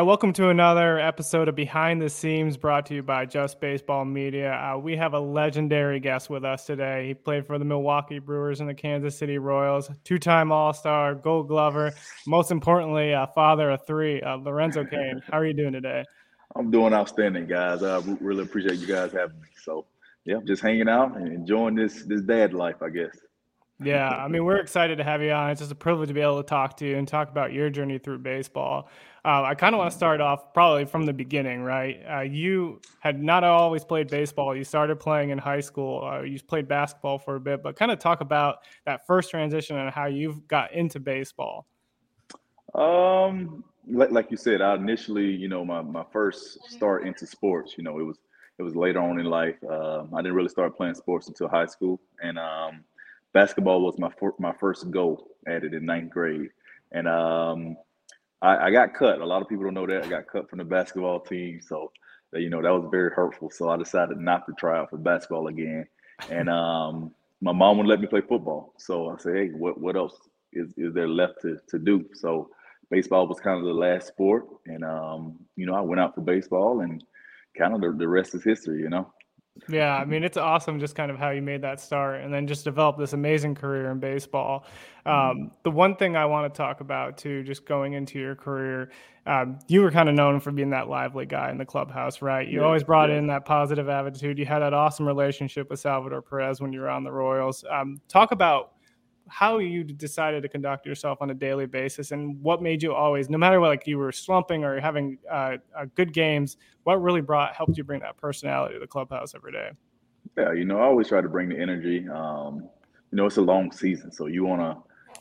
Right, welcome to another episode of Behind the Seams brought to you by Just Baseball Media. Uh, we have a legendary guest with us today. He played for the Milwaukee Brewers and the Kansas City Royals, two time All Star, Gold Glover, most importantly, father of three, uh, Lorenzo Cain. How are you doing today? I'm doing outstanding, guys. I really appreciate you guys having me. So, yeah, just hanging out and enjoying this this dad life, I guess. Yeah, I mean, we're excited to have you on. It's just a privilege to be able to talk to you and talk about your journey through baseball. Uh, I kind of want to start off probably from the beginning, right? Uh, you had not always played baseball. You started playing in high school. Uh, you played basketball for a bit, but kind of talk about that first transition and how you've got into baseball. Um, like, like you said, I initially, you know, my, my first start into sports, you know, it was it was later on in life. Um, I didn't really start playing sports until high school, and um, basketball was my for, my first goal at it in ninth grade, and um, I, I, got cut. A lot of people don't know that I got cut from the basketball team, so you know that was very hurtful. So I decided not to try out for basketball again, and um, my mom would let me play football. So I said, hey, what what else is, is there left to to do? So baseball was kind of the last sport, and um, you know I went out for baseball, and kind of the, the rest is history. You know. Yeah, I mean, it's awesome just kind of how you made that start and then just develop this amazing career in baseball. Um, the one thing I want to talk about too, just going into your career, um, you were kind of known for being that lively guy in the clubhouse, right? You yeah, always brought yeah. in that positive attitude. You had that awesome relationship with Salvador Perez when you were on the Royals. Um, talk about how you decided to conduct yourself on a daily basis and what made you always no matter what like you were slumping or having uh, uh, good games what really brought helped you bring that personality to the clubhouse every day yeah you know i always try to bring the energy um, you know it's a long season so you want to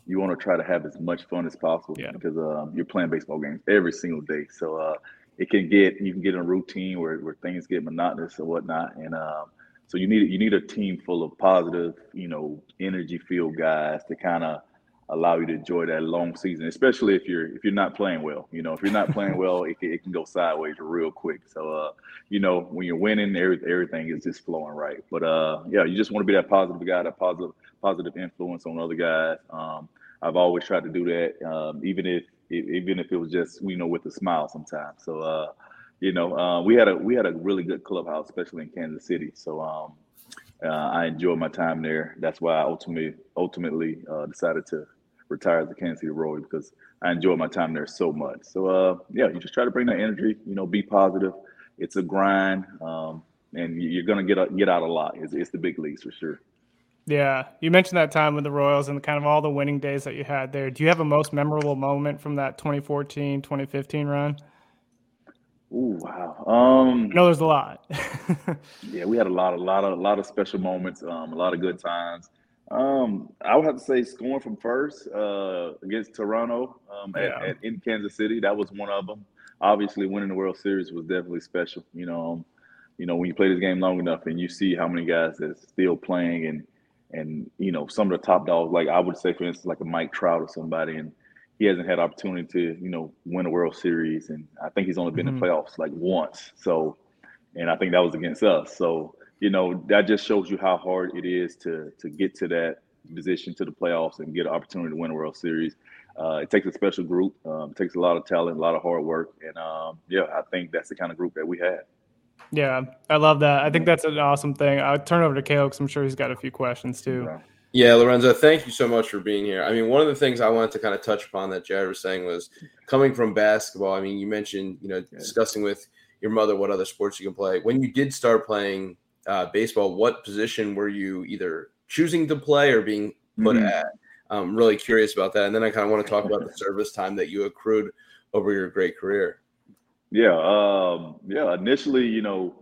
you want to try to have as much fun as possible yeah. because um, you're playing baseball games every single day so uh, it can get you can get in a routine where, where things get monotonous and whatnot and um, so you need you need a team full of positive, you know, energy field guys to kind of allow you to enjoy that long season, especially if you're if you're not playing well. You know, if you're not playing well, it, it can go sideways real quick. So, uh, you know, when you're winning, every, everything is just flowing right. But uh, yeah, you just want to be that positive guy, that positive positive influence on other guys. Um, I've always tried to do that, um, even if even if it was just you know with a smile sometimes. So. Uh, you know, uh, we had a we had a really good clubhouse, especially in Kansas City. So um, uh, I enjoyed my time there. That's why I ultimately ultimately uh, decided to retire as a Kansas City Royal because I enjoyed my time there so much. So uh, yeah, you just try to bring that energy. You know, be positive. It's a grind, um, and you're gonna get a, get out a lot. It's, it's the big leagues for sure. Yeah, you mentioned that time with the Royals and kind of all the winning days that you had there. Do you have a most memorable moment from that 2014 2015 run? Ooh, wow. Um, no, there's a lot. yeah, we had a lot, a lot of, a lot of special moments, um, a lot of good times. Um, I would have to say scoring from first uh, against Toronto um, at, yeah. at, in Kansas City. That was one of them. Obviously, winning the World Series was definitely special. You know, um, you know when you play this game long enough and you see how many guys that's still playing and and you know some of the top dogs, like I would say, for instance, like a Mike Trout or somebody, and he hasn't had opportunity to you know win a World Series, and I think he's only been mm-hmm. in playoffs like once. So, and I think that was against us. So you know that just shows you how hard it is to to get to that position to the playoffs and get an opportunity to win a World Series. Uh, it takes a special group. Um, it takes a lot of talent, a lot of hard work, and um, yeah, I think that's the kind of group that we had. Yeah, I love that. I think that's an awesome thing. I'll turn over to Caleb because I'm sure he's got a few questions too. Yeah. Yeah, Lorenzo, thank you so much for being here. I mean, one of the things I wanted to kind of touch upon that Jared was saying was coming from basketball. I mean, you mentioned, you know, discussing with your mother what other sports you can play. When you did start playing uh, baseball, what position were you either choosing to play or being put mm-hmm. at. I'm really curious about that. And then I kind of want to talk about the service time that you accrued over your great career. Yeah, um, yeah. Initially, you know,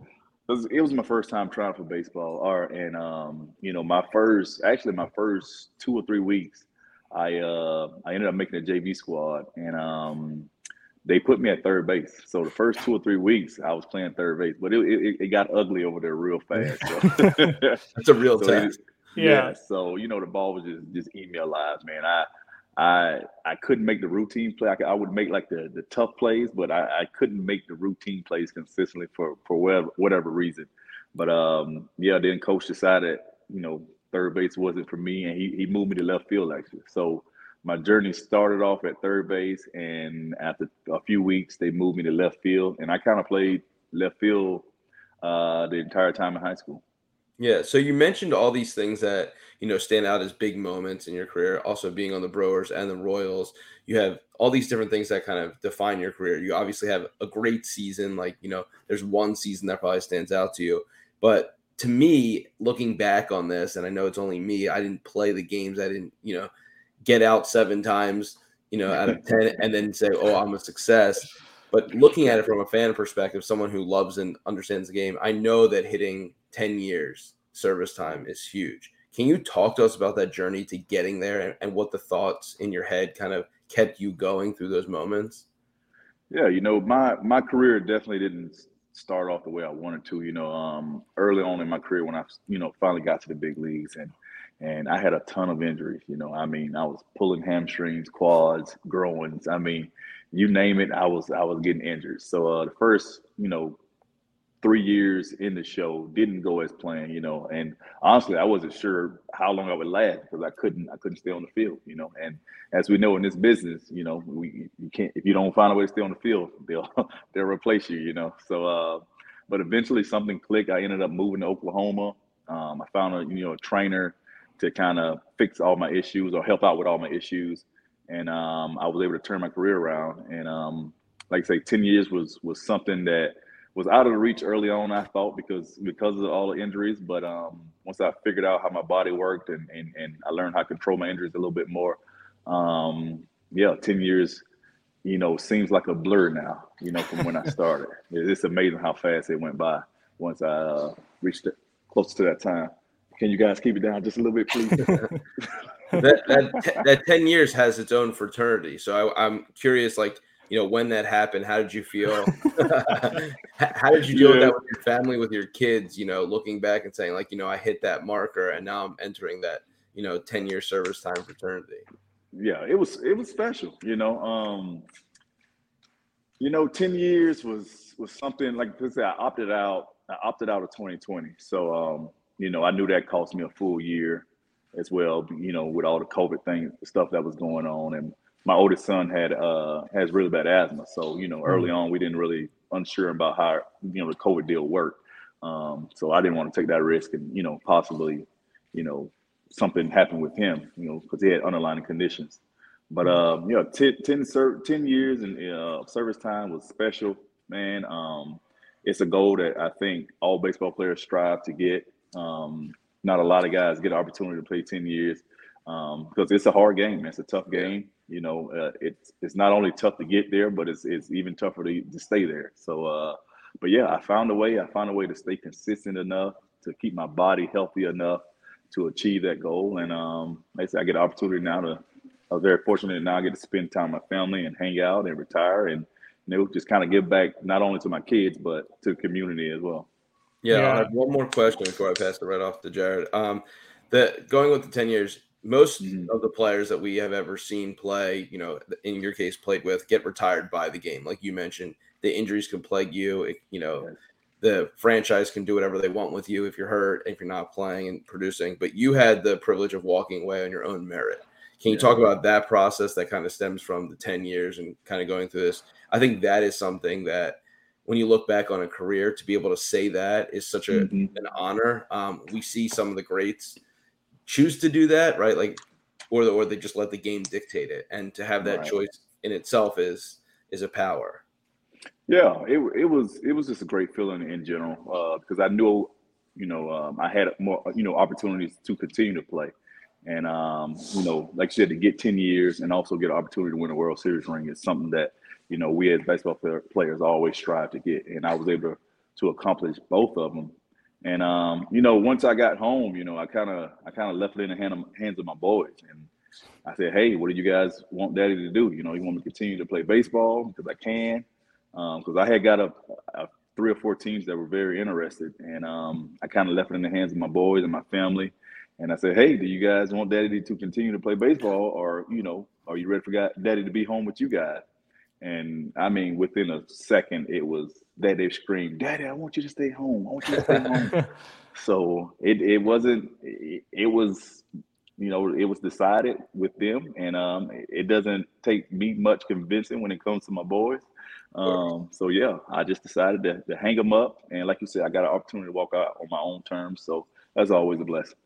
it was, it was, my first time trying for baseball, or and um, you know, my first actually my first two or three weeks, I uh, I ended up making a JV squad, and um, they put me at third base. So the first two or three weeks, I was playing third base, but it, it, it got ugly over there real fast. So. That's a real so test. Yeah. yeah. So you know, the ball was just just eating me alive, man. I I I couldn't make the routine play. I, I would make like the, the tough plays, but I, I couldn't make the routine plays consistently for for whatever whatever reason. But um, yeah, then coach decided you know third base wasn't for me, and he he moved me to left field actually. So my journey started off at third base, and after a few weeks, they moved me to left field, and I kind of played left field uh, the entire time in high school. Yeah. So you mentioned all these things that, you know, stand out as big moments in your career, also being on the Brewers and the Royals. You have all these different things that kind of define your career. You obviously have a great season. Like, you know, there's one season that probably stands out to you. But to me, looking back on this, and I know it's only me, I didn't play the games. I didn't, you know, get out seven times, you know, out of 10 and then say, oh, I'm a success. But looking at it from a fan perspective, someone who loves and understands the game, I know that hitting 10 years service time is huge. Can you talk to us about that journey to getting there and, and what the thoughts in your head kind of kept you going through those moments? Yeah, you know, my my career definitely didn't start off the way I wanted to. You know, um, early on in my career when I, you know, finally got to the big leagues and and I had a ton of injuries. You know, I mean, I was pulling hamstrings, quads, groins. I mean, you name it, I was I was getting injured. So uh, the first, you know, three years in the show didn't go as planned, you know. And honestly, I wasn't sure how long I would last because I couldn't I couldn't stay on the field, you know. And as we know in this business, you know, we you can't if you don't find a way to stay on the field, they'll they'll replace you, you know. So uh but eventually something clicked. I ended up moving to Oklahoma. Um, I found a you know a trainer to kind of fix all my issues or help out with all my issues. And um, I was able to turn my career around. And um, like I say, 10 years was was something that was out of the reach early on, I thought, because because of all the injuries. But um, once I figured out how my body worked and, and, and I learned how to control my injuries a little bit more, um, yeah, 10 years, you know, seems like a blur now, you know, from when I started. it's amazing how fast it went by once I uh, reached it close to that time. Can you guys keep it down just a little bit, please? that, that, that 10 years has its own fraternity. So I, I'm curious, like, you know, when that happened, how did you feel? how did you deal yeah. with that with your family, with your kids, you know, looking back and saying, like, you know, I hit that marker and now I'm entering that, you know, 10 year service time fraternity? Yeah, it was, it was special, you know. Um, you know, 10 years was was something like I said, I opted out, I opted out of 2020. So um, you know, I knew that cost me a full year as well, you know, with all the COVID thing stuff that was going on. And my oldest son had uh has really bad asthma. So, you know, early mm. on we didn't really unsure about how, you know, the COVID deal worked. Um, so I didn't want to take that risk and, you know, possibly, you know, something happened with him, you know, because he had underlying conditions. But mm. um, you know, 10, 10, 10 years and uh, service time was special, man. Um, it's a goal that I think all baseball players strive to get. Um, not a lot of guys get an opportunity to play 10 years um, because it's a hard game. It's a tough game. You know, uh, it's it's not only tough to get there, but it's it's even tougher to, to stay there. So, uh, but yeah, I found a way. I found a way to stay consistent enough to keep my body healthy enough to achieve that goal. And um, like I said, I get an opportunity now to. I was very fortunate now I get to spend time with my family and hang out and retire and you know just kind of give back not only to my kids but to the community as well. Yeah, yeah. I have one more question before I pass it right off to Jared. Um, the going with the ten years, most mm-hmm. of the players that we have ever seen play, you know, in your case, played with, get retired by the game. Like you mentioned, the injuries can plague you. It, you know, the franchise can do whatever they want with you if you're hurt, if you're not playing and producing. But you had the privilege of walking away on your own merit. Can you yeah. talk about that process that kind of stems from the 10 years and kind of going through this? I think that is something that when you look back on a career, to be able to say that is such a, mm-hmm. an honor. Um, we see some of the greats choose to do that, right? Like, or or they just let the game dictate it, and to have that right. choice in itself is is a power. Yeah, it it was it was just a great feeling in general uh, because I knew, you know, um, I had more you know opportunities to continue to play, And um, you know, like you said, to get ten years and also get an opportunity to win a World Series ring is something that you know we as baseball players always strive to get. And I was able to, to accomplish both of them. And um, you know, once I got home, you know, I kind of I kind of left it in the hand of, hands of my boys, and I said, "Hey, what do you guys want Daddy to do? You know, you want me to continue to play baseball because I can, because um, I had got a, a, three or four teams that were very interested, and um, I kind of left it in the hands of my boys and my family. And I said, "Hey, do you guys want Daddy to continue to play baseball, or you know, are you ready for Daddy to be home with you guys?" And I mean, within a second, it was that they've screamed, "Daddy, I want you to stay home. I want you to stay home." so it it wasn't. It, it, was, you know, it was decided with them, and um, it doesn't take me much convincing when it comes to my boys. Um, so yeah, I just decided to, to hang them up, and like you said, I got an opportunity to walk out on my own terms. So that's always a blessing.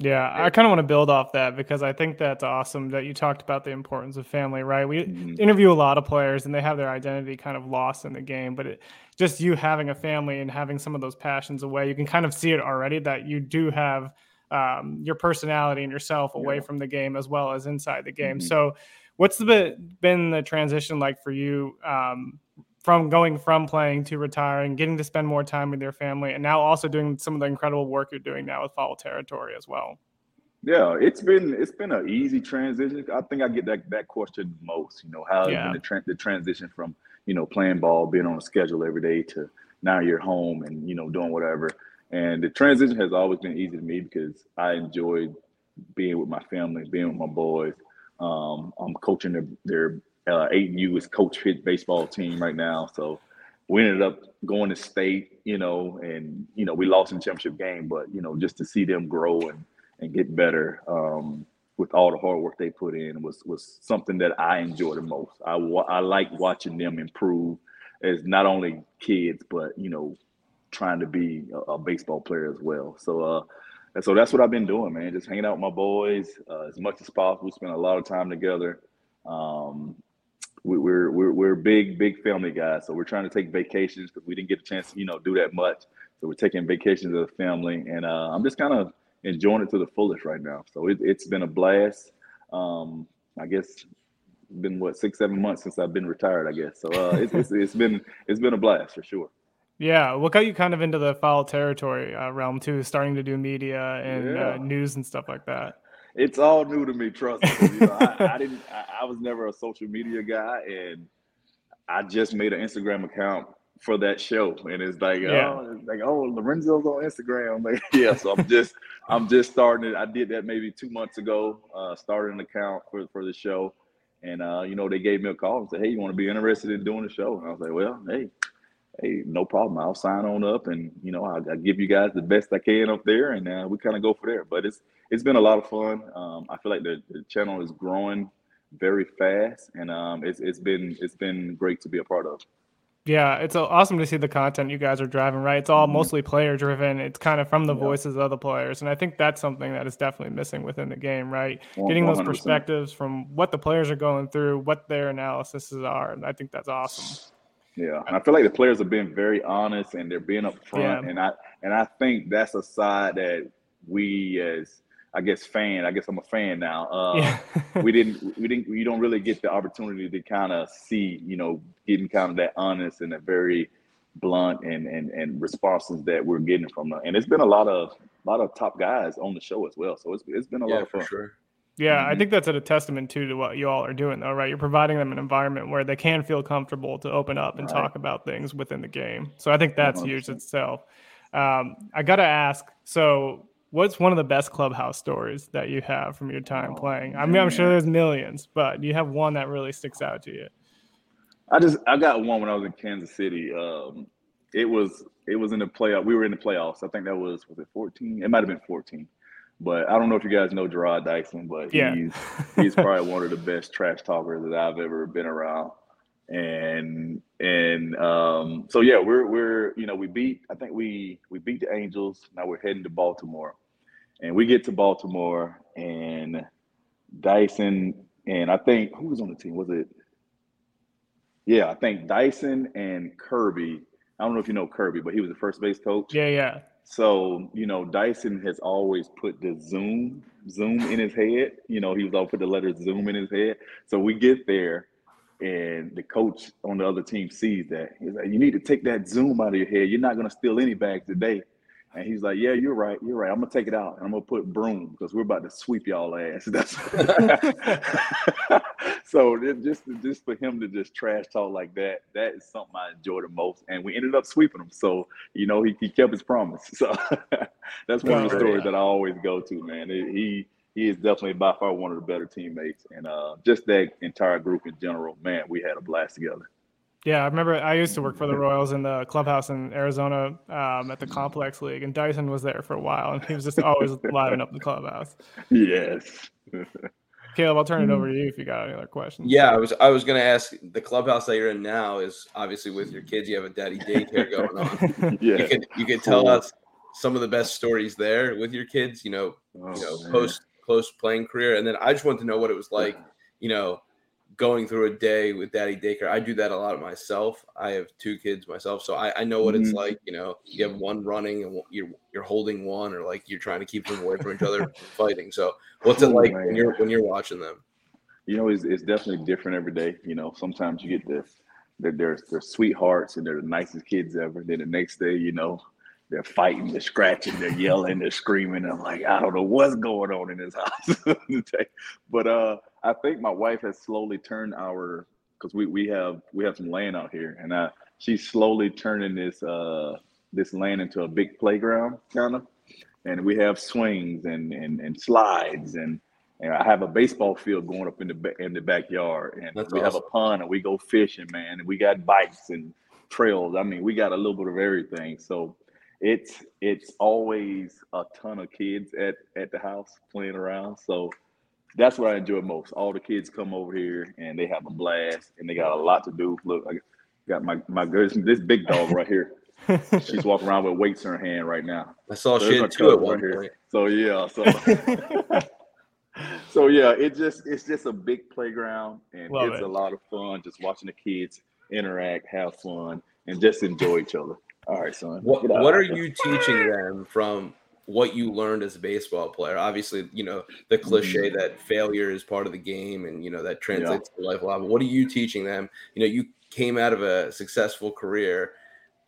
Yeah, I kind of want to build off that because I think that's awesome that you talked about the importance of family, right? We mm-hmm. interview a lot of players and they have their identity kind of lost in the game, but it, just you having a family and having some of those passions away, you can kind of see it already that you do have um, your personality and yourself away yeah. from the game as well as inside the game. Mm-hmm. So, what's the been the transition like for you um, from going from playing to retiring, getting to spend more time with your family, and now also doing some of the incredible work you're doing now with Foul Territory as well. Yeah, it's been it's been an easy transition. I think I get that that question most. You know, how yeah. the, tra- the transition from you know playing ball, being on a schedule every day to now you're home and you know doing whatever. And the transition has always been easy to me because I enjoyed being with my family, being with my boys. Um, I'm coaching their, their uh, 8U is coach fit baseball team right now. So we ended up going to state, you know, and you know we lost in championship game, but you know just to see them grow and and get better um, with all the hard work they put in was was something that I enjoy the most. I I like watching them improve as not only kids, but you know, trying to be a, a baseball player as well. So uh, and so that's what I've been doing, man. Just hanging out with my boys uh, as much as possible. Spend a lot of time together. Um, we're we're we're big big family guys, so we're trying to take vacations because we didn't get a chance to you know do that much. So we're taking vacations as a family, and uh, I'm just kind of enjoying it to the fullest right now. So it, has been a blast. Um, I guess been what six seven months since I've been retired. I guess so. Uh, it's, it's, it's been it's been a blast for sure. Yeah, what got you kind of into the foul Territory uh, realm too, starting to do media and uh, yeah. uh, news and stuff like that? It's all new to me. Trust me. You know, I, I, didn't. I, I, was never a social media guy, and I just made an Instagram account for that show, and it's like, yeah. oh, it's like, oh, Lorenzo's on Instagram. Like, yeah. So I'm just, I'm just starting it. I did that maybe two months ago. Uh, started an account for for the show, and uh, you know, they gave me a call and said, hey, you want to be interested in doing the show? And I was like, well, hey, hey, no problem. I'll sign on up, and you know, I'll, I'll give you guys the best I can up there, and uh, we kind of go for there. But it's it's been a lot of fun. Um, I feel like the, the, channel is growing very fast, and um, it's it's been it's been great to be a part of. Yeah, it's awesome to see the content you guys are driving. Right, it's all mm-hmm. mostly player driven. It's kind of from the yeah. voices of the players, and I think that's something that is definitely missing within the game. Right, 100%. getting those perspectives from what the players are going through, what their analyses are. And I think that's awesome. Yeah, and I feel like the players have been very honest and they're being upfront, yeah. and I and I think that's a side that we as I guess fan, I guess I'm a fan now. Uh, yeah. we didn't we didn't you don't really get the opportunity to kind of see, you know, getting kind of that honest and a very blunt and and and responses that we're getting from them. And it's been a lot of a lot of top guys on the show as well. So it's it's been a yeah, lot of fun. For sure. Yeah, mm-hmm. I think that's a testament too to what you all are doing, though, right? You're providing them an environment where they can feel comfortable to open up and right. talk about things within the game. So I think that's 100%. huge itself. Um, I got to ask so, what's one of the best clubhouse stories that you have from your time oh, playing? I mean, man. I'm sure there's millions, but do you have one that really sticks out to you? I just I got one when I was in Kansas City. Um, it was it was in the playoff. We were in the playoffs. I think that was was it 14? It might have been 14. But I don't know if you guys know Jarrod Dyson, but yeah. he's he's probably one of the best trash talkers that I've ever been around. And and um, so yeah, we're we're you know we beat I think we we beat the Angels. Now we're heading to Baltimore, and we get to Baltimore and Dyson and I think who was on the team? Was it? Yeah, I think Dyson and Kirby. I don't know if you know Kirby, but he was the first base coach. Yeah, yeah. So, you know, Dyson has always put the Zoom, Zoom in his head. You know, he was all put the letter Zoom in his head. So we get there and the coach on the other team sees that. He's like, you need to take that Zoom out of your head. You're not going to steal any bags today. And he's like, "Yeah, you're right. You're right. I'm gonna take it out and I'm gonna put broom because we're about to sweep y'all ass." That's so just just for him to just trash talk like that, that is something I enjoy the most. And we ended up sweeping him, so you know he, he kept his promise. So that's one of the stories that I always go to, man. He he is definitely by far one of the better teammates, and uh, just that entire group in general, man, we had a blast together. Yeah, I remember I used to work for the Royals in the clubhouse in Arizona um, at the Complex League, and Dyson was there for a while, and he was just always livening up the clubhouse. Yes. Caleb, I'll turn it over to you if you got any other questions. Yeah, I was I was going to ask. The clubhouse that you're in now is obviously with your kids. You have a daddy daycare going on. yeah. You could you could tell cool. us some of the best stories there with your kids. You know, oh, you know, man. post close playing career, and then I just want to know what it was like. You know going through a day with daddy daycare. I do that a lot myself. I have two kids myself, so I, I know what it's mm-hmm. like. You know, you have one running and you're you're holding one, or like you're trying to keep them away from each other fighting. So, what's it like when you're when you're watching them? You know, it's, it's definitely different every day. You know, sometimes you get this. They're, they're, they're sweethearts and they're the nicest kids ever. Then the next day, you know, they're fighting, they're scratching, they're yelling, they're screaming. I'm like, I don't know what's going on in this house today. But uh, I think my wife has slowly turned our because we, we have we have some land out here, and uh, she's slowly turning this uh, this land into a big playground kind of, and we have swings and and, and slides and. And I have a baseball field going up in the in the backyard, and That's we awesome. have a pond, and we go fishing, man. And we got bikes and trails. I mean, we got a little bit of everything. So it's it's always a ton of kids at at the house playing around. So that's what I enjoy most. All the kids come over here and they have a blast and they got a lot to do. Look, I got my my girl, this big dog right here. She's walking around with weights in her hand right now. I saw so she had two at one right here. So yeah, so so yeah, it just it's just a big playground and Love it's it. a lot of fun just watching the kids interact, have fun, and just enjoy each other. All right, son. What, what are you teaching them from what you learned as a baseball player? Obviously, you know, the cliche mm-hmm. that failure is part of the game and, you know, that translates yeah. to life a lot. But what are you teaching them? You know, you came out of a successful career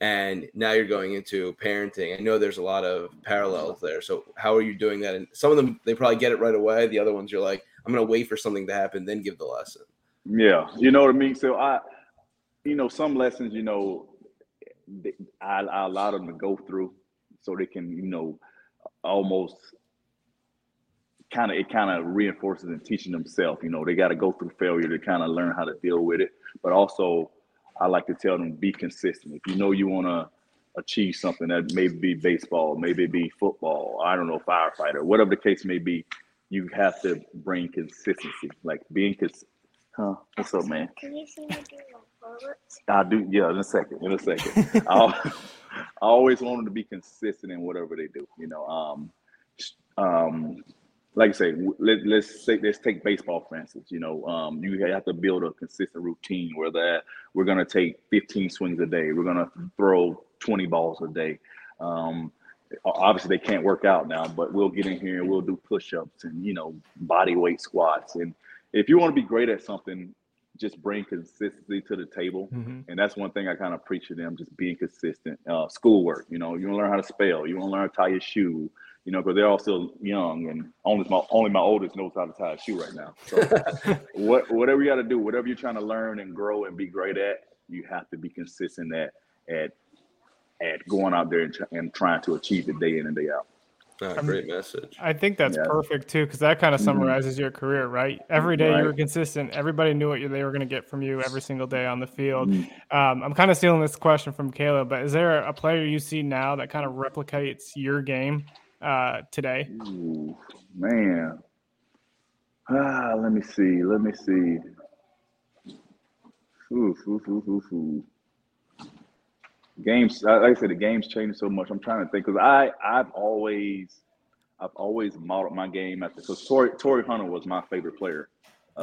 and now you're going into parenting. I know there's a lot of parallels there. So how are you doing that? And some of them, they probably get it right away. The other ones, you're like, I'm going to wait for something to happen, then give the lesson. Yeah. You know what I mean? So I, you know, some lessons, you know, I, I allow them to go through so they can, you know, almost kind of it kind of reinforces and teaching themselves. You know, they got to go through failure to kind of learn how to deal with it. But also, I like to tell them be consistent. If you know you want to achieve something that maybe be baseball, maybe be football, I don't know, firefighter, whatever the case may be, you have to bring consistency. Like being cons- Huh? What's up, man? Can you see me do I'll do, yeah, in a second. In a second. I always want them to be consistent in whatever they do. You know, um, um, like I say, let, let's say let's take baseball for instance. You know, um, you have to build a consistent routine where that we're gonna take 15 swings a day. We're gonna throw 20 balls a day. Um, obviously they can't work out now, but we'll get in here and we'll do push-ups and you know body weight squats and if you want to be great at something, just bring consistency to the table. Mm-hmm. And that's one thing I kind of preach to them, just being consistent. Uh, schoolwork, you know, you want to learn how to spell, you want to learn how to tie your shoe, you know, because they're all still young and only my only my oldest knows how to tie a shoe right now. So what whatever you got to do, whatever you're trying to learn and grow and be great at, you have to be consistent at at at going out there and, and trying to achieve it day in and day out. Oh, great message. I think that's yeah. perfect too, because that kind of mm-hmm. summarizes mm-hmm. your career, right? Every day right. you were consistent. Everybody knew what they were going to get from you every single day on the field. Mm-hmm. Um, I'm kind of stealing this question from Caleb, but is there a player you see now that kind of replicates your game uh, today? Ooh, man, ah, let me see. Let me see. Ooh, ooh, ooh, ooh, ooh games like I said, the game's changing so much. I'm trying to think because I I've always I've always modeled my game after so Torii Torii Hunter was my favorite player.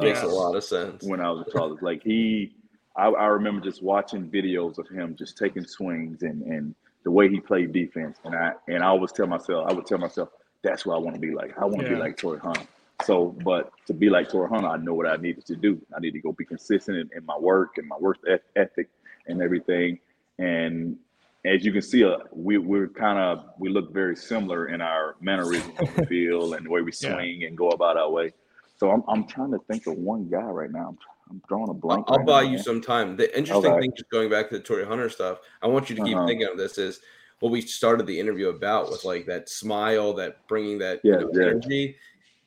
Makes uh, a lot of sense. When I was a Like he I, I remember just watching videos of him just taking swings and and the way he played defense, and I and I always tell myself, I would tell myself, that's what I want to be like. I want to yeah. be like Torii Hunter. So, but to be like Torii Hunter, I know what I needed to do. I need to go be consistent in, in my work and my work ethic and everything. And as you can see, uh, we we're kind of we look very similar in our mannerisms on the field and the way we swing yeah. and go about our way. So I'm I'm trying to think of one guy right now. I'm, I'm drawing a blank. I'll, right buy now, you man. some time. The interesting okay. thing, just going back to the Torii Hunter stuff, I want you to keep uh-huh. thinking of this is what we started the interview about with like that smile, that bringing that yeah, you know, yeah. energy.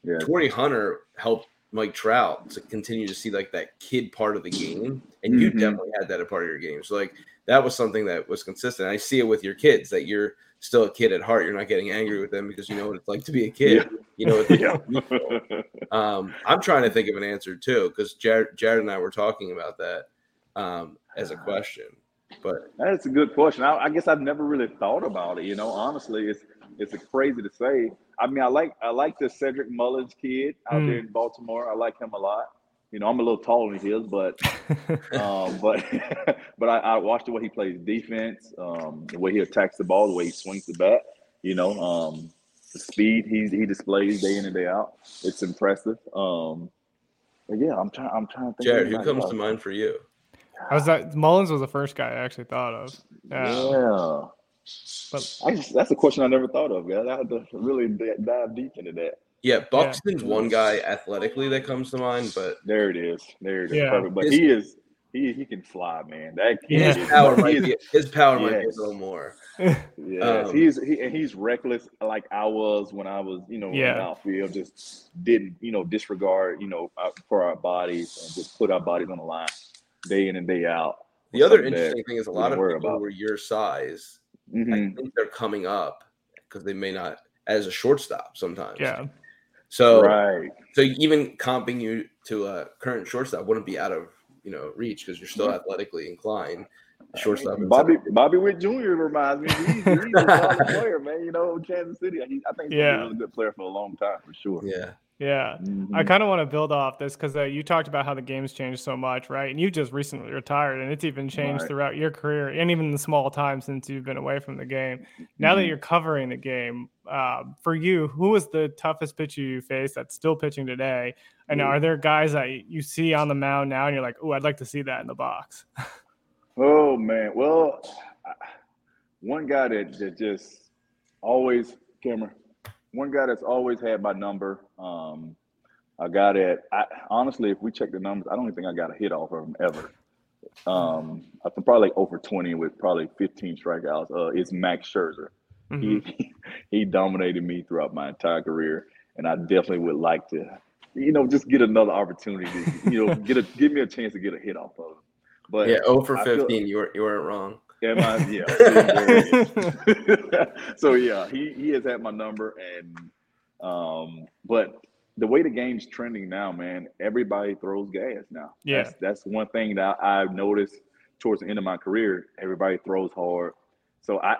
Yeah. Torii Hunter helped Mike Trout to continue to see like that kid part of the game, and you mm-hmm. definitely had that a part of your game. So like that was something that was consistent. I see it with your kids that you're still a kid at heart. You're not getting angry with them because you know what it's like to be a kid. Yeah. You know, yeah. um, I'm trying to think of an answer too because Jared, Jared and I were talking about that um, as a question. But that's a good question. I, I, guess I've never really thought about it. You know, honestly, it's it's crazy to say. I mean, I like I like the Cedric Mullins kid out mm. there in Baltimore. I like him a lot. You know, I'm a little taller than he is, but um, but but I, I watched the way he plays defense, um, the way he attacks the ball, the way he swings the bat. You know, um, the speed he he displays day in and day out. It's impressive. Um, but yeah, I'm trying. I'm trying to think. Jared, who comes to mind for you? I was that Mullins was the first guy I actually thought of. Yeah. yeah. But I just, that's a question I never thought of, guys. I had to really dive deep into that. Yeah, Buxton's yeah. one guy athletically that comes to mind, but there it is. There it is. Yeah. Perfect. But his, he is he he can fly, man. That kid his power might be his power yes. might be a little more. yes, um, he's he and he's reckless like I was when I was, you know, yeah. in outfield, just didn't, you know, disregard, you know, uh, for our bodies and just put our bodies on the line day in and day out. The other interesting thing is a lot of people about. were your size. Mm-hmm. I think they're coming up because they may not as a shortstop sometimes. Yeah. So right. So even comping you to a current shortstop wouldn't be out of you know reach because you're still mm-hmm. athletically inclined. Shortstop. Bobby Bobby Witt Jr. reminds me. He's, he's a player, man. You know, Kansas City. He, I think he's yeah. a good player for a long time for sure. Yeah. Yeah, mm-hmm. I kind of want to build off this because uh, you talked about how the game's changed so much, right? And you just recently retired, and it's even changed right. throughout your career, and even the small time since you've been away from the game. Mm-hmm. Now that mm-hmm. you're covering the game, uh, for you, who was the toughest pitcher you faced that's still pitching today? And are there guys that you see on the mound now, and you're like, "Oh, I'd like to see that in the box"? oh man, well, one guy that, that just always, camera one guy that's always had my number. Um, I got it. I, honestly, if we check the numbers, I don't even think I got a hit off of him ever. Um, I think probably like over 20 with probably 15 strikeouts. Uh, it's Max Scherzer. Mm-hmm. He he dominated me throughout my entire career, and I definitely would like to, you know, just get another opportunity. To, you know, get a give me a chance to get a hit off of him. But yeah, 0 for 15. Feel, you were you weren't wrong. Yeah, my, yeah. so yeah, he he has had my number, and um, but the way the game's trending now, man, everybody throws gas now. Yeah, that's, that's one thing that I've noticed towards the end of my career. Everybody throws hard, so I.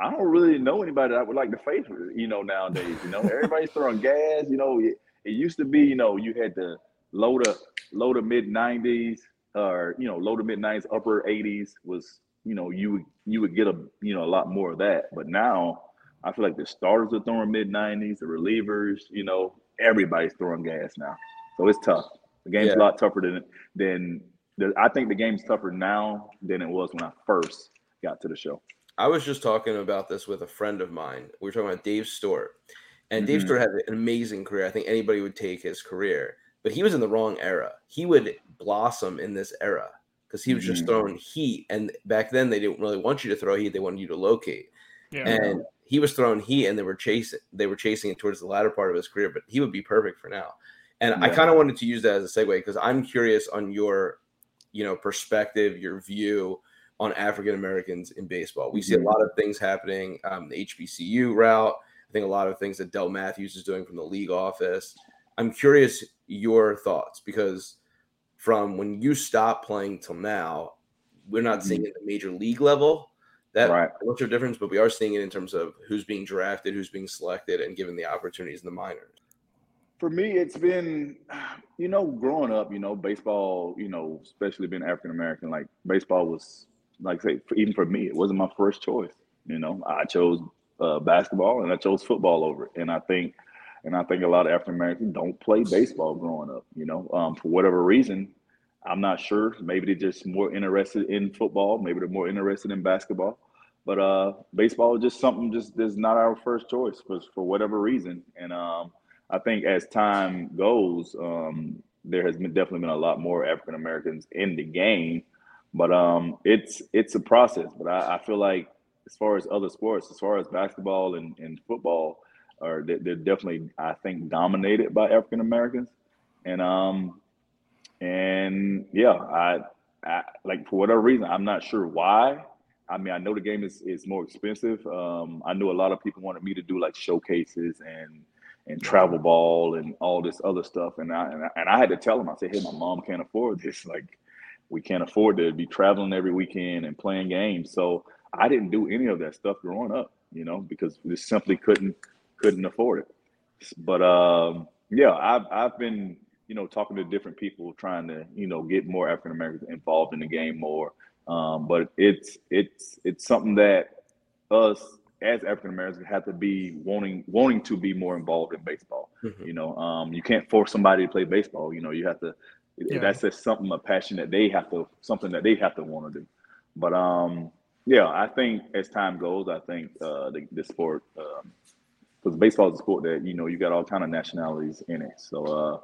I don't really know anybody that I would like to face, you know, nowadays. You know, everybody's throwing gas. You know, it, it used to be, you know, you had to low to low to mid '90s, or you know, low to mid '90s, upper '80s was you know, you would you would get a you know a lot more of that. But now I feel like the starters are throwing mid nineties, the relievers, you know, everybody's throwing gas now. So it's tough. The game's yeah. a lot tougher than than the, I think the game's tougher now than it was when I first got to the show. I was just talking about this with a friend of mine. We were talking about Dave Stewart. And mm-hmm. Dave Stewart had an amazing career. I think anybody would take his career, but he was in the wrong era. He would blossom in this era because he was just mm-hmm. throwing heat. And back then, they didn't really want you to throw heat; they wanted you to locate. Yeah. And he was throwing heat, and they were chasing. They were chasing it towards the latter part of his career, but he would be perfect for now. And yeah. I kind of wanted to use that as a segue because I'm curious on your, you know, perspective, your view on African Americans in baseball. We mm-hmm. see a mm-hmm. lot of things happening. Um, the HBCU route. I think a lot of things that Del Matthews is doing from the league office. I'm curious your thoughts because from when you stop playing till now, we're not seeing mm-hmm. it at the major league level. That right. what's your difference? But we are seeing it in terms of who's being drafted, who's being selected, and given the opportunities in the minors. For me, it's been, you know, growing up, you know, baseball, you know, especially being African American, like baseball was, like say, even for me, it wasn't my first choice. You know, I chose uh, basketball and I chose football over it, and I think and I think a lot of African Americans don't play baseball growing up. You know, um, for whatever reason, I'm not sure. Maybe they're just more interested in football. Maybe they're more interested in basketball. But uh, baseball is just something just is not our first choice for for whatever reason. And um, I think as time goes, um, there has been definitely been a lot more African Americans in the game. But um, it's it's a process. But I, I, feel like as far as other sports, as far as basketball and, and football, are they're, definitely I think dominated by African Americans. And um, and yeah, I, I like for whatever reason, I'm not sure why. I mean, I know the game is, is more expensive. Um, I know a lot of people wanted me to do like showcases and and travel ball and all this other stuff, and I and I, and I had to tell them, I said, hey, my mom can't afford this. Like, we can't afford to be traveling every weekend and playing games. So I didn't do any of that stuff growing up, you know, because we simply couldn't couldn't afford it. But um, yeah, I've I've been you know talking to different people trying to you know get more African Americans involved in the game more. Um, but it's it's it's something that us as African Americans have to be wanting wanting to be more involved in baseball. Mm-hmm. You know, um, you can't force somebody to play baseball. You know, you have to. Yeah. That's just something a passion that they have to something that they have to want to do. But um, yeah, I think as time goes, I think uh, the, the sport because um, baseball is a sport that you know you got all kind of nationalities in it. So, uh,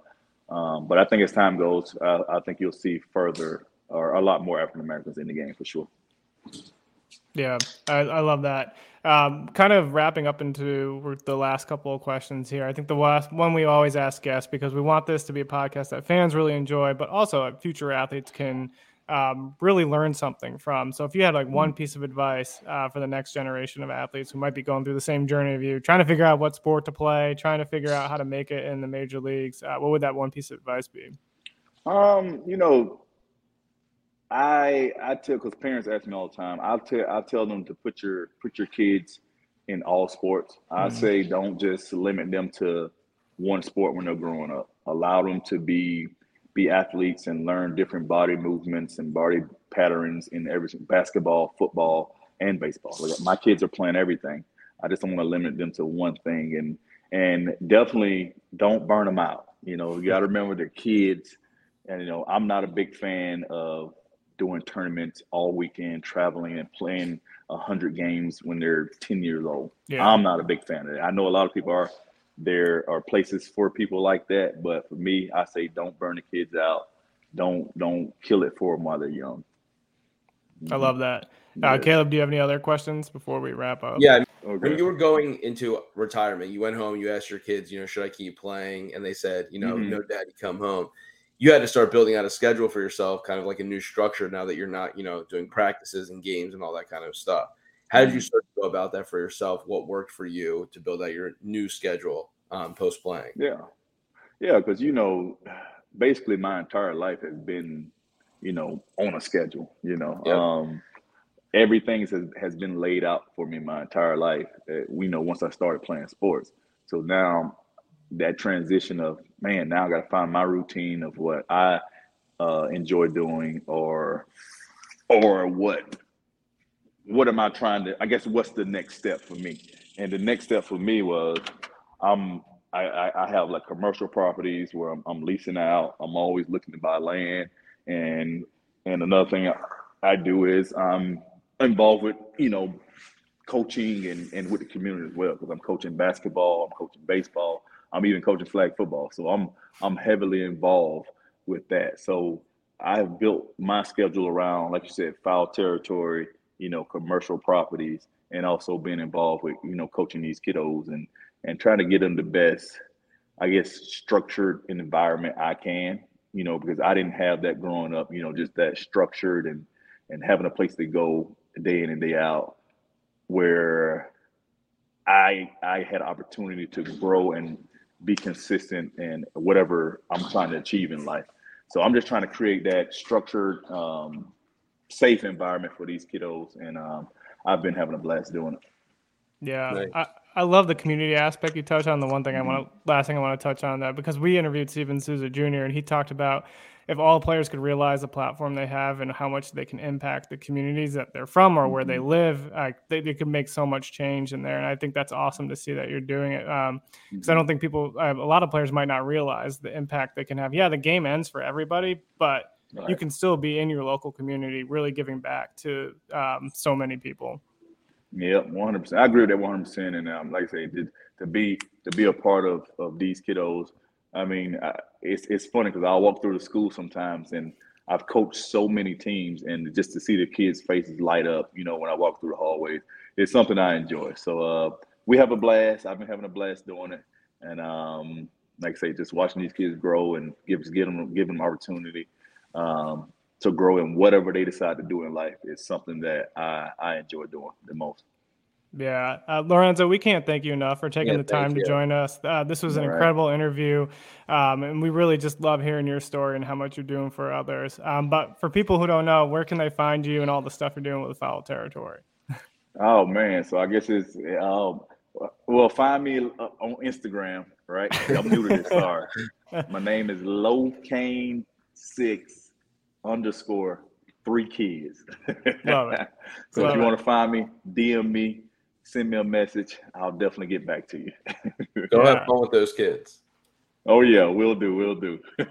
um, but I think as time goes, I, I think you'll see further or a lot more African Americans in the game for sure. Yeah, I, I love that. Um, kind of wrapping up into the last couple of questions here. I think the last one we always ask guests because we want this to be a podcast that fans really enjoy, but also future athletes can um, really learn something from. So if you had like one mm-hmm. piece of advice uh, for the next generation of athletes who might be going through the same journey of you, trying to figure out what sport to play, trying to figure out how to make it in the major leagues, uh, what would that one piece of advice be? Um, you know, I I tell because parents ask me all the time. I tell I tell them to put your put your kids in all sports. I mm-hmm. say don't just limit them to one sport when they're growing up. Allow them to be be athletes and learn different body movements and body patterns in everything basketball, football, and baseball. Like my kids are playing everything. I just don't want to limit them to one thing and and definitely don't burn them out. You know, you got to remember they're kids. And you know, I'm not a big fan of doing tournaments all weekend, traveling and playing hundred games when they're ten years old. Yeah. I'm not a big fan of it. I know a lot of people are. There are places for people like that, but for me, I say don't burn the kids out. Don't don't kill it for them while they're young. I love that. Uh, yeah. Caleb, do you have any other questions before we wrap up? Yeah. Okay. When you were going into retirement, you went home, you asked your kids, you know, should I keep playing? And they said, you know, mm-hmm. no, daddy, come home you had to start building out a schedule for yourself, kind of like a new structure now that you're not, you know, doing practices and games and all that kind of stuff. How did you start to go about that for yourself? What worked for you to build out your new schedule um, post playing? Yeah, yeah, because you know, basically my entire life has been, you know, on a schedule. You know, yeah. um, everything has has been laid out for me my entire life. Uh, we know once I started playing sports, so now that transition of man, now I got to find my routine of what I uh, enjoy doing, or or what what am I trying to? I guess what's the next step for me? And the next step for me was I'm I, I have like commercial properties where I'm, I'm leasing out. I'm always looking to buy land, and and another thing I, I do is I'm involved with you know coaching and, and with the community as well because I'm coaching basketball, I'm coaching baseball, I'm even coaching flag football, so I'm I'm heavily involved with that. So I've built my schedule around, like you said, foul territory, you know, commercial properties, and also being involved with you know coaching these kiddos and and trying to get them the best, I guess, structured environment I can. You know, because I didn't have that growing up. You know, just that structured and and having a place to go day in and day out, where I I had opportunity to grow and be consistent in whatever I'm trying to achieve in life. So I'm just trying to create that structured, um, safe environment for these kiddos, and um, I've been having a blast doing it. Yeah, I, I love the community aspect you touch on. The one thing I want to, last thing I want to touch on that because we interviewed Steven Souza Jr. and he talked about if all players could realize the platform they have and how much they can impact the communities that they're from or where they mm-hmm. live, uh, they, they could make so much change in there. And I think that's awesome to see that you're doing it. Because um, mm-hmm. I don't think people, uh, a lot of players might not realize the impact they can have. Yeah, the game ends for everybody, but right. you can still be in your local community, really giving back to um, so many people. Yeah, one hundred percent. I agree with that one hundred percent. And um, like I say, to, to, be to be a part of of these kiddos, I mean, I, it's it's funny because I walk through the school sometimes, and I've coached so many teams, and just to see the kids' faces light up, you know, when I walk through the hallways, it's something I enjoy. So uh, we have a blast. I've been having a blast doing it, and um, like I say, just watching these kids grow and give give them give them opportunity. Um, to grow in whatever they decide to do in life is something that I, I enjoy doing the most. Yeah, uh, Lorenzo, we can't thank you enough for taking yeah, the time to join us. Uh, this was an All incredible right. interview, um, and we really just love hearing your story and how much you're doing for others. Um, but for people who don't know, where can they find you and all the stuff you're doing with the Foul Territory? oh man, so I guess it's um, well, find me uh, on Instagram, right? I'm new to this. Sorry, my name is Lo Cain Six underscore three kids. Love it. so Love if you want to find me, DM me, send me a message. I'll definitely get back to you. Go have fun with those kids. Oh yeah, we'll do, we'll do.